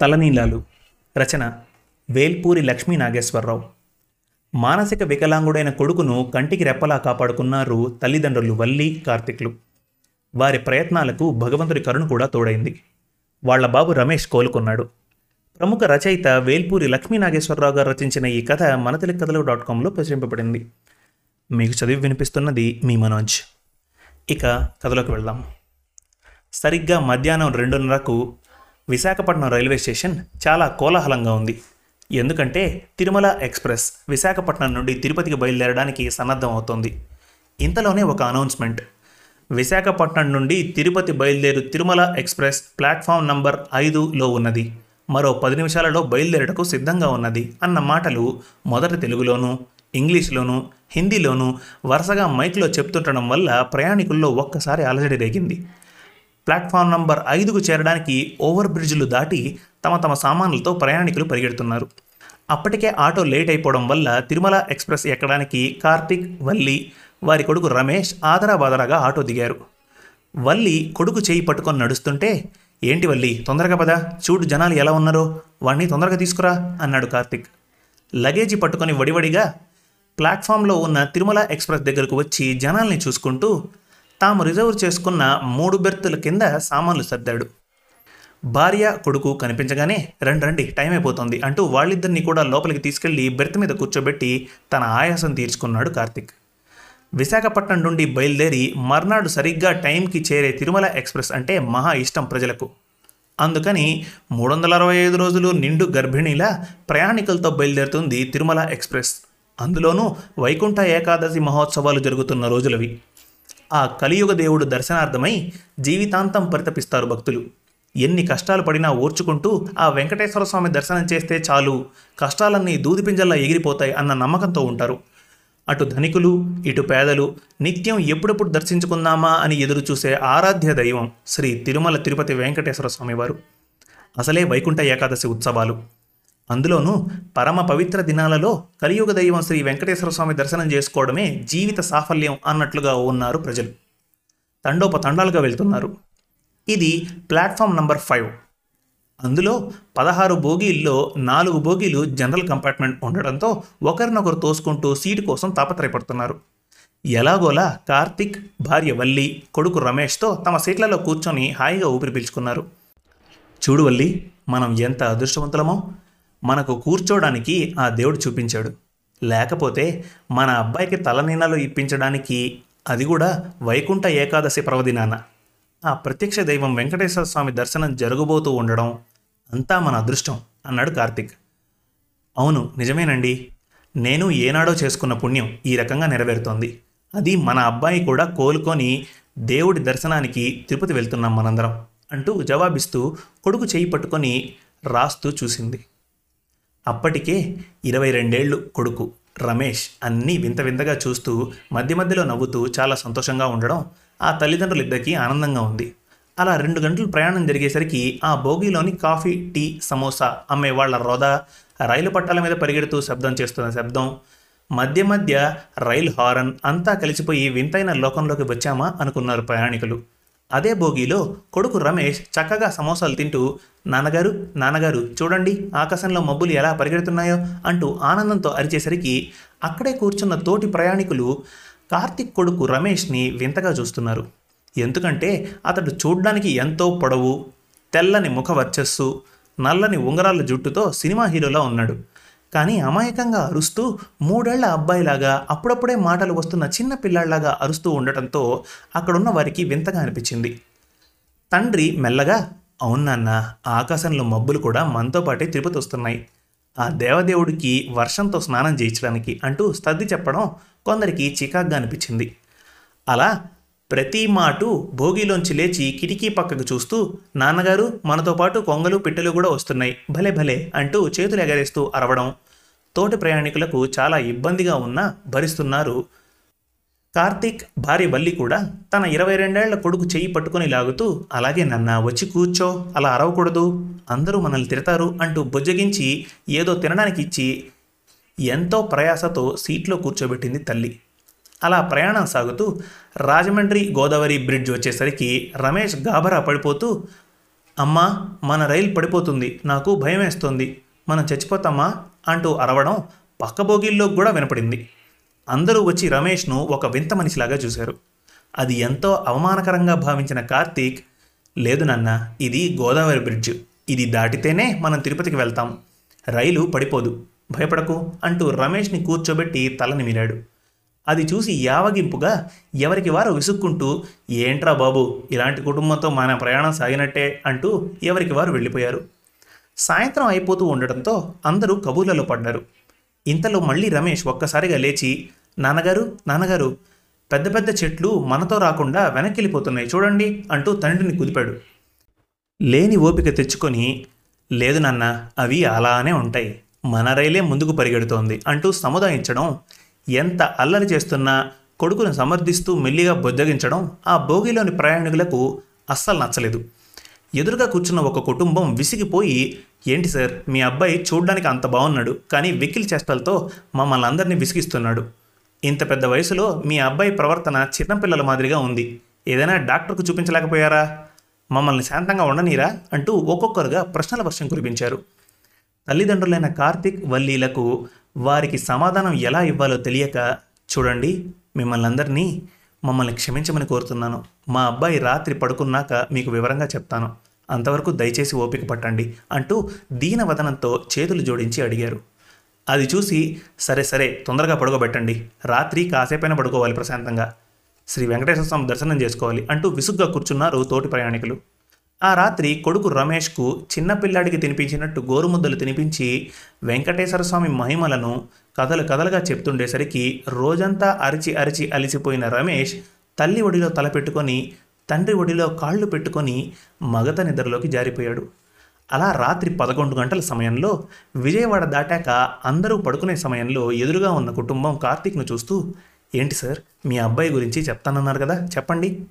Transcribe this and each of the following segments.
తలనీలాలు. రచన వేల్పూరి లక్ష్మీ నాగేశ్వరరావు. మానసిక వికలాంగుడైన కొడుకును కంటికి రెప్పలా కాపాడుకున్నారు తల్లిదండ్రులు వల్లి కార్తిక్లు. వారి ప్రయత్నాలకు భగవంతుడి కరుణ కూడా తోడైంది. వాళ్ళ బాబు రమేష్ కోలుకున్నాడు. ప్రముఖ రచయిత వేల్పూరి లక్ష్మీ నాగేశ్వరరావు గారు రచించిన ఈ కథ మన తెలుగు కథలు డాట్ కాంలో ప్రచురింపబడింది. మీకు చదివి వినిపిస్తున్నది మీ మనోజ్. ఇక కథలోకి వెళ్దాం. సరిగ్గా మధ్యాహ్నం రెండున్నరకు విశాఖపట్నం రైల్వే స్టేషన్ చాలా కోలాహలంగా ఉంది. ఎందుకంటే తిరుమల ఎక్స్ప్రెస్ విశాఖపట్నం నుండి తిరుపతికి బయలుదేరడానికి సన్నద్ధం అవుతోంది. ఇంతలోనే ఒక అనౌన్స్మెంట్. విశాఖపట్నం నుండి తిరుపతి బయలుదేరు తిరుమల ఎక్స్ప్రెస్ ప్లాట్ఫామ్ నంబర్ ఐదులో ఉన్నది. మరో పది నిమిషాలలో బయలుదేరటకు సిద్ధంగా ఉన్నది అన్న మాటలు మొదట తెలుగులోనూ ఇంగ్లీష్లోనూ హిందీలోనూ వరుసగా మైక్లో చెప్తుండడం వల్ల ప్రయాణికుల్లో ఒక్కసారి అలజడి రేగింది. ప్లాట్ఫామ్ నంబర్ ఐదుకు చేరడానికి ఓవర్ బ్రిడ్జ్లు దాటి తమ తమ సామాన్లతో ప్రయాణికులు పరిగెడుతున్నారు. అప్పటికే ఆటో లేట్ అయిపోవడం వల్ల తిరుమల ఎక్స్ప్రెస్ ఎక్కడానికి కార్తిక్ వల్లి వారి కొడుకు రమేష్ ఆదరాబాదరాగా ఆటో దిగారు. వల్లి కొడుకు చేయి పట్టుకొని నడుస్తుంటే ఏంటి వల్లి తొందరగా పదా చూడు జనాలు ఎలా ఉన్నారో వాణ్ణి తొందరగా తీసుకురా అన్నాడు కార్తిక్. లగేజీ పట్టుకొని వడివడిగా ప్లాట్ఫామ్లో ఉన్న తిరుమల ఎక్స్ప్రెస్ దగ్గరకు వచ్చి జనాల్ని చూసుకుంటూ తాము రిజర్వ్ చేసుకున్న మూడు బెర్తుల కింద సామాన్లు సర్దాడు. భార్య కొడుకు కనిపించగానే రండి రండి టైం అయిపోతుంది అంటూ వాళ్ళిద్దరినీ కూడా లోపలికి తీసుకెళ్ళి బెర్త్ మీద కూర్చోబెట్టి తన ఆయాసం తీర్చుకున్నాడు కార్తిక్. విశాఖపట్నం నుండి బయలుదేరి మర్నాడు సరిగ్గా టైంకి చేరే తిరుమల ఎక్స్ప్రెస్ అంటే మహా ఇష్టం ప్రజలకు. అందుకని మూడు వందల అరవై ఐదు రోజులు నిండు గర్భిణీలా ప్రయాణికులతో బయలుదేరుతుంది తిరుమల ఎక్స్ప్రెస్. అందులోనూ వైకుంఠ ఏకాదశి మహోత్సవాలు జరుగుతున్న రోజులవి. ఆ కలియుగ దేవుడు దర్శనార్థమై జీవితాంతం పరితపిస్తారు భక్తులు. ఎన్ని కష్టాలు పడినా ఓర్చుకుంటూ ఆ వెంకటేశ్వర స్వామి దర్శనం చేస్తే చాలు కష్టాలన్నీ దూదిపింజల్లా ఎగిరిపోతాయి అన్న నమ్మకంతో ఉంటారు. అటు ధనికులు ఇటు పేదలు నిత్యం ఎప్పుడెప్పుడు దర్శించుకుందామా అని ఎదురు చూసే ఆరాధ్య దైవం శ్రీ తిరుమల తిరుపతి వెంకటేశ్వర స్వామివారు. అసలే వైకుంఠ ఏకాదశి ఉత్సవాలు. అందులోనూ పరమ పవిత్ర దినాలలో కలియుగ దైవం శ్రీ వెంకటేశ్వర స్వామి దర్శనం చేసుకోవడమే జీవిత సాఫల్యం అన్నట్లుగా ఉన్నారు ప్రజలు. తండోపతండాలుగా వెళ్తున్నారు. ఇది ప్లాట్ఫామ్ నంబర్ ఫైవ్. అందులో పదహారు బోగీల్లో నాలుగు బోగీలు జనరల్ కంపార్ట్మెంట్ ఉండడంతో ఒకరినొకరు తోసుకుంటూ సీటు కోసం తాపత్రయపడుతున్నారు. ఎలాగోలా కార్తిక్ భార్య వల్లి కొడుకు రమేష్తో తమ సీట్లలో కూర్చొని హాయిగా ఊపిరి పీల్చుకున్నారు. చూడు వల్లి మనం ఎంత అదృష్టవంతులమో. మనకు కూర్చోడానికి ఆ దేవుడు చూపించాడు. లేకపోతే మన అబ్బాయికి తలనీనాలు ఇప్పించడానికి అది కూడా వైకుంఠ ఏకాదశి పర్వదినాన. ఆ ప్రత్యక్ష దైవం వెంకటేశ్వర స్వామి దర్శనం జరగబోతూ ఉండడం అంతా మన అదృష్టం అన్నాడు కార్తిక్. అవును నిజమేనండి. నేను ఏనాడో చేసుకున్న పుణ్యం ఈ రకంగా నెరవేరుతోంది. అది మన అబ్బాయి కూడా కోలుకొని దేవుడి దర్శనానికి తిరుపతి వెళ్తున్నాం మనందరం అంటూ జవాబిస్తూ కొడుకు చేయి పట్టుకొని రాస్తూ చూసింది. అప్పటికే ఇరవై రెండేళ్ళు కొడుకు రమేష్ అన్నీ వింత వింతగా చూస్తూ మధ్య మధ్యలో నవ్వుతూ చాలా సంతోషంగా ఉండడం ఆ తల్లిదండ్రులిద్దరికీ ఆనందంగా ఉంది. అలా రెండు గంటలు ప్రయాణం జరిగేసరికి ఆ బోగిలోని కాఫీ టీ సమోసా అమ్మే వాళ్ళ రోదా రైలు పట్టాల మీద పరిగెడుతూ శబ్దం చేస్తున్న శబ్దం మధ్య మధ్య రైలు హారన్ అంతా కలిసిపోయి వింతైన లోకంలోకి వచ్చామా అనుకున్నారు ప్రయాణికులు. అదే భోగిలో కొడుకు రమేష్ చక్కగా సమోసాలు తింటూ నాన్నగారు నాన్నగారు చూడండి ఆకాశంలో మబ్బులు ఎలా పరిగెడుతున్నాయో అంటూ ఆనందంతో అరిచేసరికి అక్కడే కూర్చున్న తోటి ప్రయాణికులు కార్తిక్ కొడుకు రమేష్ని వింతగా చూస్తున్నారు. ఎందుకంటే అతడు చూడ్డానికి ఎంతో పొడవు తెల్లని ముఖ వర్చస్సు నల్లని ఉంగరాల జుట్టుతో సినిమా హీరోలా ఉన్నాడు. కానీ అమాయకంగా అరుస్తూ మూడేళ్ళ అబ్బాయిలాగా అప్పుడప్పుడే మాటలు వస్తున్న చిన్న పిల్లాళ్ళాగా అరుస్తూ ఉండటంతో అక్కడున్న వారికి వింతగా అనిపించింది. తండ్రి మెల్లగా అవును నాన్న ఆకాశంలో మబ్బులు కూడా మనతో పాటే తిరుపతి వస్తున్నాయి. ఆ దేవదేవుడికి వర్షంతో స్నానం చేయించడానికి అంటూ స్తద్ది చెప్పడం కొందరికి చికాగ్గా అనిపించింది. అలా ప్రతి మాటు భోగిలోంచి లేచి కిటికీ పక్కకు చూస్తూ నాన్నగారు మనతో పాటు కొంగలు పిట్టలు కూడా వస్తున్నాయి. భలే భలే అంటూ చేతులు ఎగరేస్తూ అరవడం తోటి ప్రయాణికులకు చాలా ఇబ్బందిగా ఉన్నా భరిస్తున్నారు. కార్తీక్ భార్య బల్లి కూడా తన ఇరవై రెండేళ్ళ కొడుకు చెయ్యి పట్టుకొని లాగుతూ అలాగే నన్న వచ్చి కూర్చో అలా అరవకూడదు. అందరూ మనల్ని తిడతారు అంటూ బుజ్జగించి ఏదో తినడానికి ఇచ్చి ఎంతో ప్రయాసతో సీట్లో కూర్చోబెట్టింది తల్లి. అలా ప్రయాణం సాగుతూ రాజమండ్రి గోదావరి బ్రిడ్జ్ వచ్చేసరికి రమేష్ గాభరా పడిపోతూ అమ్మా మన రైలు పడిపోతుంది. నాకు భయం వేస్తుంది మనం చచ్చిపోతామా? అంటూ అరవడం పక్క బోగిల్లో కూడా వినపడింది. అందరూ వచ్చి రమేష్ను ఒక వింత మనిషిలాగా చూశారు. అది ఎంతో అవమానకరంగా భావించిన కార్తీక్ లేదు నాన్న ఇది గోదావరి బ్రిడ్జ్. ఇది దాటితేనే మనం తిరుపతికి వెళ్తాం. రైలు పడిపోదు. భయపడకు అంటూ రమేష్ని కూర్చోబెట్టి తల మీరాడు. అది చూసి యావగింపుగా ఎవరికి వారు విసుక్కుంటూ ఏంట్రా బాబు ఇలాంటి కుటుంబంతో మన ప్రయాణం సాగినట్టే అంటూ ఎవరికి వారు వెళ్ళిపోయారు. సాయంత్రం అయిపోతూ ఉండడంతో అందరూ కబూర్లలో పడ్డారు. ఇంతలో మళ్ళీ రమేష్ ఒక్కసారిగా లేచి నాన్నగారు నాన్నగారు పెద్ద పెద్ద చెట్లు మనతో రాకుండా వెనక్కిళ్ళిపోతున్నాయి చూడండి అంటూ తండ్రిని కుదిపాడు. లేని ఓపిక తెచ్చుకొని లేదు నాన్న అవి అలానే ఉంటాయి. మన రైలే ముందుకు పరిగెడుతోంది అంటూ సముదాయించడం ఎంత అల్లరి చేస్తున్నా కొడుకును సమర్థిస్తూ మెల్లిగా బొద్దగించడం ఆ బోగిలోని ప్రయాణికులకు అస్సలు నచ్చలేదు. ఎదురుగా కూర్చున్న ఒక కుటుంబం విసిగిపోయి ఏంటి సార్? మీ అబ్బాయి చూడ్డానికి అంత బాగున్నాడు కానీ వెకిల్ చేష్టలతో మమ్మల్ని అందరినీ విసిగిస్తున్నాడు. ఇంత పెద్ద వయసులో మీ అబ్బాయి ప్రవర్తన చిన్నపిల్లల మాదిరిగా ఉంది. ఏదైనా డాక్టర్కు చూపించలేకపోయారా? మమ్మల్ని శాంతంగా ఉండనీరా? అంటూ ఒక్కొక్కరుగా ప్రశ్నల వర్షం కురిపించారు. తల్లిదండ్రులైన కార్తిక్ వల్లీలకు వారికి సమాధానం ఎలా ఇవ్వాలో తెలియక చూడండి మిమ్మల్ని అందరినీ మమ్మల్ని క్షమించమని కోరుతున్నాను. మా అబ్బాయి రాత్రి పడుకున్నాక మీకు వివరంగా చెప్తాను. అంతవరకు దయచేసి ఓపిక పట్టండి అంటూ దీనవదనంతో చేతులు జోడించి అడిగారు. అది చూసి సరే సరే తొందరగా పడుకోబెట్టండి. రాత్రి కాసేపైనా పడుకోవాలి ప్రశాంతంగా. శ్రీ వెంకటేశ్వర స్వామి దర్శనం చేసుకోవాలి అంటూ విసుగ్గా కూర్చున్నారు తోటి ప్రయాణికులు. ఆ రాత్రి కొడుకు రమేష్కు చిన్నపిల్లాడికి తినిపించినట్టు గోరుముద్దలు తినిపించి వెంకటేశ్వర స్వామి మహిమలను కథలు కథలుగా చెప్తుండేసరికి రోజంతా అరిచి అరిచి అలిసిపోయిన రమేష్ తల్లి ఒడిలో తలపెట్టుకొని తండ్రి ఒడిలో కాళ్ళు పెట్టుకొని మగత నిద్రలోకి జారిపోయాడు. అలా రాత్రి పదకొండు గంటల సమయంలో విజయవాడ దాటాక అందరూ పడుకునే సమయంలో ఎదురుగా ఉన్న కుటుంబం కార్తీక్ను చూస్తూ ఏంటి సార్ మీ అబ్బాయి గురించి చెప్తానన్నారు కదా చెప్పండి.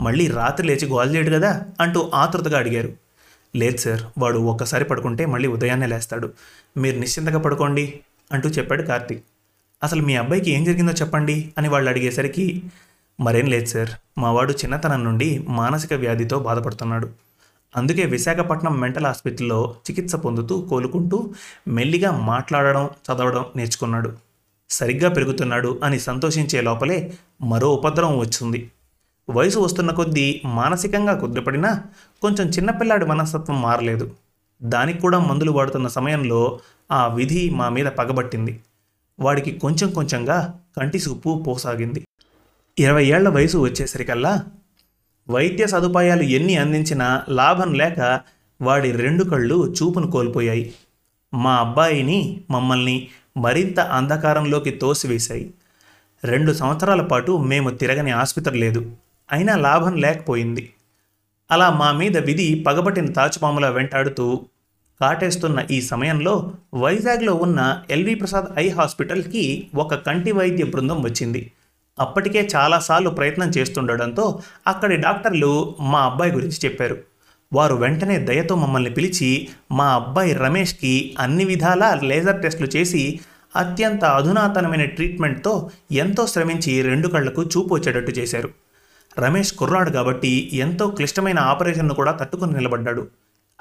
మళ్ళీ రాత్రి లేచి గోల్ చేయడు కదా అంటూ ఆతృతగా అడిగారు. లేదు సార్ వాడు ఒక్కసారి పడుకుంటే మళ్ళీ ఉదయాన్నే లేస్తాడు. మీరు నిశ్చింతగా పడుకోండి అంటూ చెప్పాడు కార్తీక్. అసలు మీ అబ్బాయికి ఏం జరిగిందో చెప్పండి అని వాళ్ళు అడిగేసరికి మరేం లేదు సార్. మా వాడు చిన్నతనం నుండి మానసిక వ్యాధితో బాధపడుతున్నాడు. అందుకే విశాఖపట్నం మెంటల్ హాస్పిటల్లో చికిత్స పొందుతూ కోలుకుంటూ మెల్లిగా మాట్లాడడం చదవడం నేర్చుకున్నాడు. సరిగ్గా పెరుగుతున్నాడు అని సంతోషించే లోపలే మరో ఉపద్రవం వచ్చింది. వయసు వస్తున్న కొద్దీ మానసికంగా కుదిరిపడినా కొంచెం చిన్నపిల్లాడి మనస్తత్వం మారలేదు. దానికి కూడా మందులు వాడుతున్న సమయంలో ఆ విధి మా మీద పగబట్టింది. వాడికి కొంచెం కొంచెంగా కంటి చూపు పోసాగింది. ఇరవై ఏళ్ళ వయసు వచ్చేసరికల్లా వైద్య సదుపాయాలు ఎన్ని అందించినా లాభం లేక వాడి రెండు కళ్ళు చూపును కోల్పోయాయి. మా అబ్బాయిని మమ్మల్ని మరింత అంధకారంలోకి తోసివేశాయి. రెండు సంవత్సరాల పాటు మేము తిరగని ఆసుపత్రి లేదు. అయినా లాభం లేకపోయింది. అలా మా మీద విధి పగబట్టిన తాచుపాములా వెంటాడుతూ కాటేస్తున్న ఈ సమయంలో వైజాగ్లో ఉన్న ఎల్వి ప్రసాద్ ఐ హాస్పిటల్కి ఒక కంటి వైద్య బృందం వచ్చింది. అప్పటికే చాలాసార్లు ప్రయత్నం చేస్తుండడంతో అక్కడి డాక్టర్లు మా అబ్బాయి గురించి చెప్పారు. వారు వెంటనే దయతో మమ్మల్ని పిలిచి మా అబ్బాయి రమేష్కి అన్ని విధాలా లేజర్ టెస్టులు చేసి అత్యంత అధునాతనమైన ట్రీట్మెంట్తో ఎంతో శ్రమించి రెండు కళ్ళకు చూపు వచ్చేటట్టు చేశారు. రమేష్ కుర్రాడు కాబట్టి ఎంతో క్లిష్టమైన ఆపరేషన్ను కూడా తట్టుకుని నిలబడ్డాడు.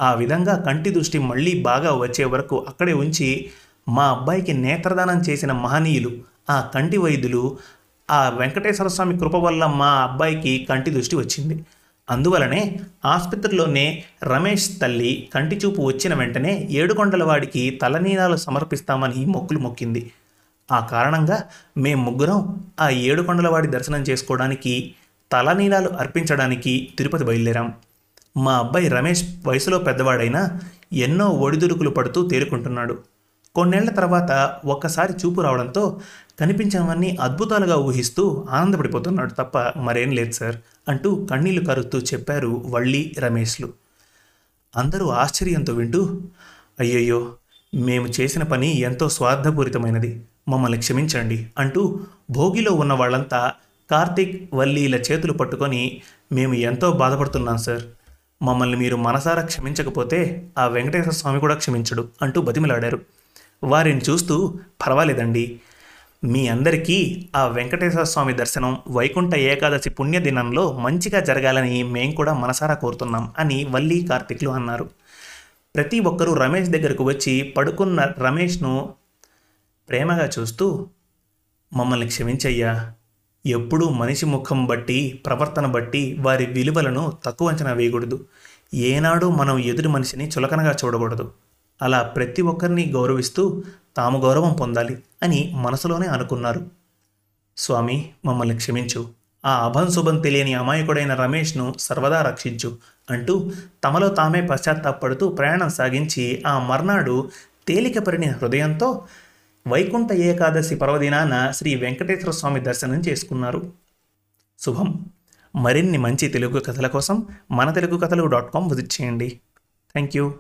ఆ విధంగా కంటి దృష్టి మళ్ళీ బాగా వచ్చే వరకు అక్కడే ఉంచి మా అబ్బాయికి నేత్రదానం చేసిన మహనీయులు ఆ కంటి వైద్యులు ఆ వెంకటేశ్వర స్వామి కృప వల్ల మా అబ్బాయికి కంటి దృష్టి వచ్చింది. అందువలనే ఆసుపత్రిలోనే రమేష్ తల్లి కంటి చూపు వచ్చిన వెంటనే ఏడుకొండల వాడికి తలనీలాలు సమర్పిస్తామని మొక్కులు మొక్కింది. ఆ కారణంగా మేం ముగ్గురం ఆ ఏడుకొండల వాడి దర్శనం చేసుకోవడానికి తలనీలాలు అర్పించడానికి తిరుపతి బయలుదేరాం. మా అబ్బాయి రమేష్ వయసులో పెద్దవాడైనా ఎన్నో ఒడిదుడుకులు పడుతూ తేరుకుంటున్నాడు. కొన్నేళ్ళ తర్వాత ఒక్కసారి చూపు రావడంతో కనిపించినవన్నీ అద్భుతాలుగా ఊహిస్తూ ఆనందపడిపోతున్నాడు తప్ప మరేం లేదు సార్ అంటూ కన్నీళ్ళు కరుస్తూ చెప్పారు వళ్ళీ రమేష్లు. అందరూ ఆశ్చర్యంతో వింటూ అయ్యయ్యో మేము చేసిన పని ఎంతో స్వార్థపూరితమైనది. మమ్మల్ని క్షమించండి అంటూ భోగిలో ఉన్న వాళ్ళంతా కార్తీక్ వల్లీల చేతులు పట్టుకొని మేము ఎంతో బాధపడుతున్నాం సార్. మమ్మల్ని మీరు మనసారా క్షమించకపోతే ఆ వెంకటేశ్వర స్వామి కూడా క్షమించడు అంటూ బతిమిలాడారు. వారిని చూస్తూ పర్వాలేదండి. మీ అందరికీ ఆ వెంకటేశ్వర స్వామి దర్శనం వైకుంఠ ఏకాదశి పుణ్యదినంలో మంచిగా జరగాలని మేం కూడా మనసారా కోరుతున్నాం అని వల్లి కార్తిక్లు అన్నారు. ప్రతి ఒక్కరూ రమేష్ దగ్గరకు వచ్చి పడుకున్న రమేష్ను ప్రేమగా చూస్తూ మమ్మల్ని క్షమించయ్యా. ఎప్పుడూ మనిషి ముఖం బట్టి ప్రవర్తన బట్టి వారి విలువలను తక్కువ అంచనా వేయకూడదు. ఏనాడు మనం ఎదుటి మనిషిని చులకనగా చూడకూడదు. అలా ప్రతి ఒక్కరిని గౌరవిస్తూ తాము గౌరవం పొందాలి అని మనసులోనే అనుకున్నారు. స్వామి మమ్మల్ని క్షమించు. ఆ అభం శుభం తెలియని అమాయకుడైన రమేష్ను సర్వదా రక్షించు అంటూ తమలో తామే పశ్చాత్తాపడుతూ ప్రయాణం సాగించి ఆ మర్నాడు తేలికపడిన హృదయంతో వైకుంఠ ఏకాదశి పర్వదినాన శ్రీ వెంకటేశ్వర స్వామి దర్శనం చేసుకున్నారు. శుభం. మరిన్ని మంచి తెలుగు కథల కోసం మన Telugu Kathalu dot com visit చేయండి. Thank you.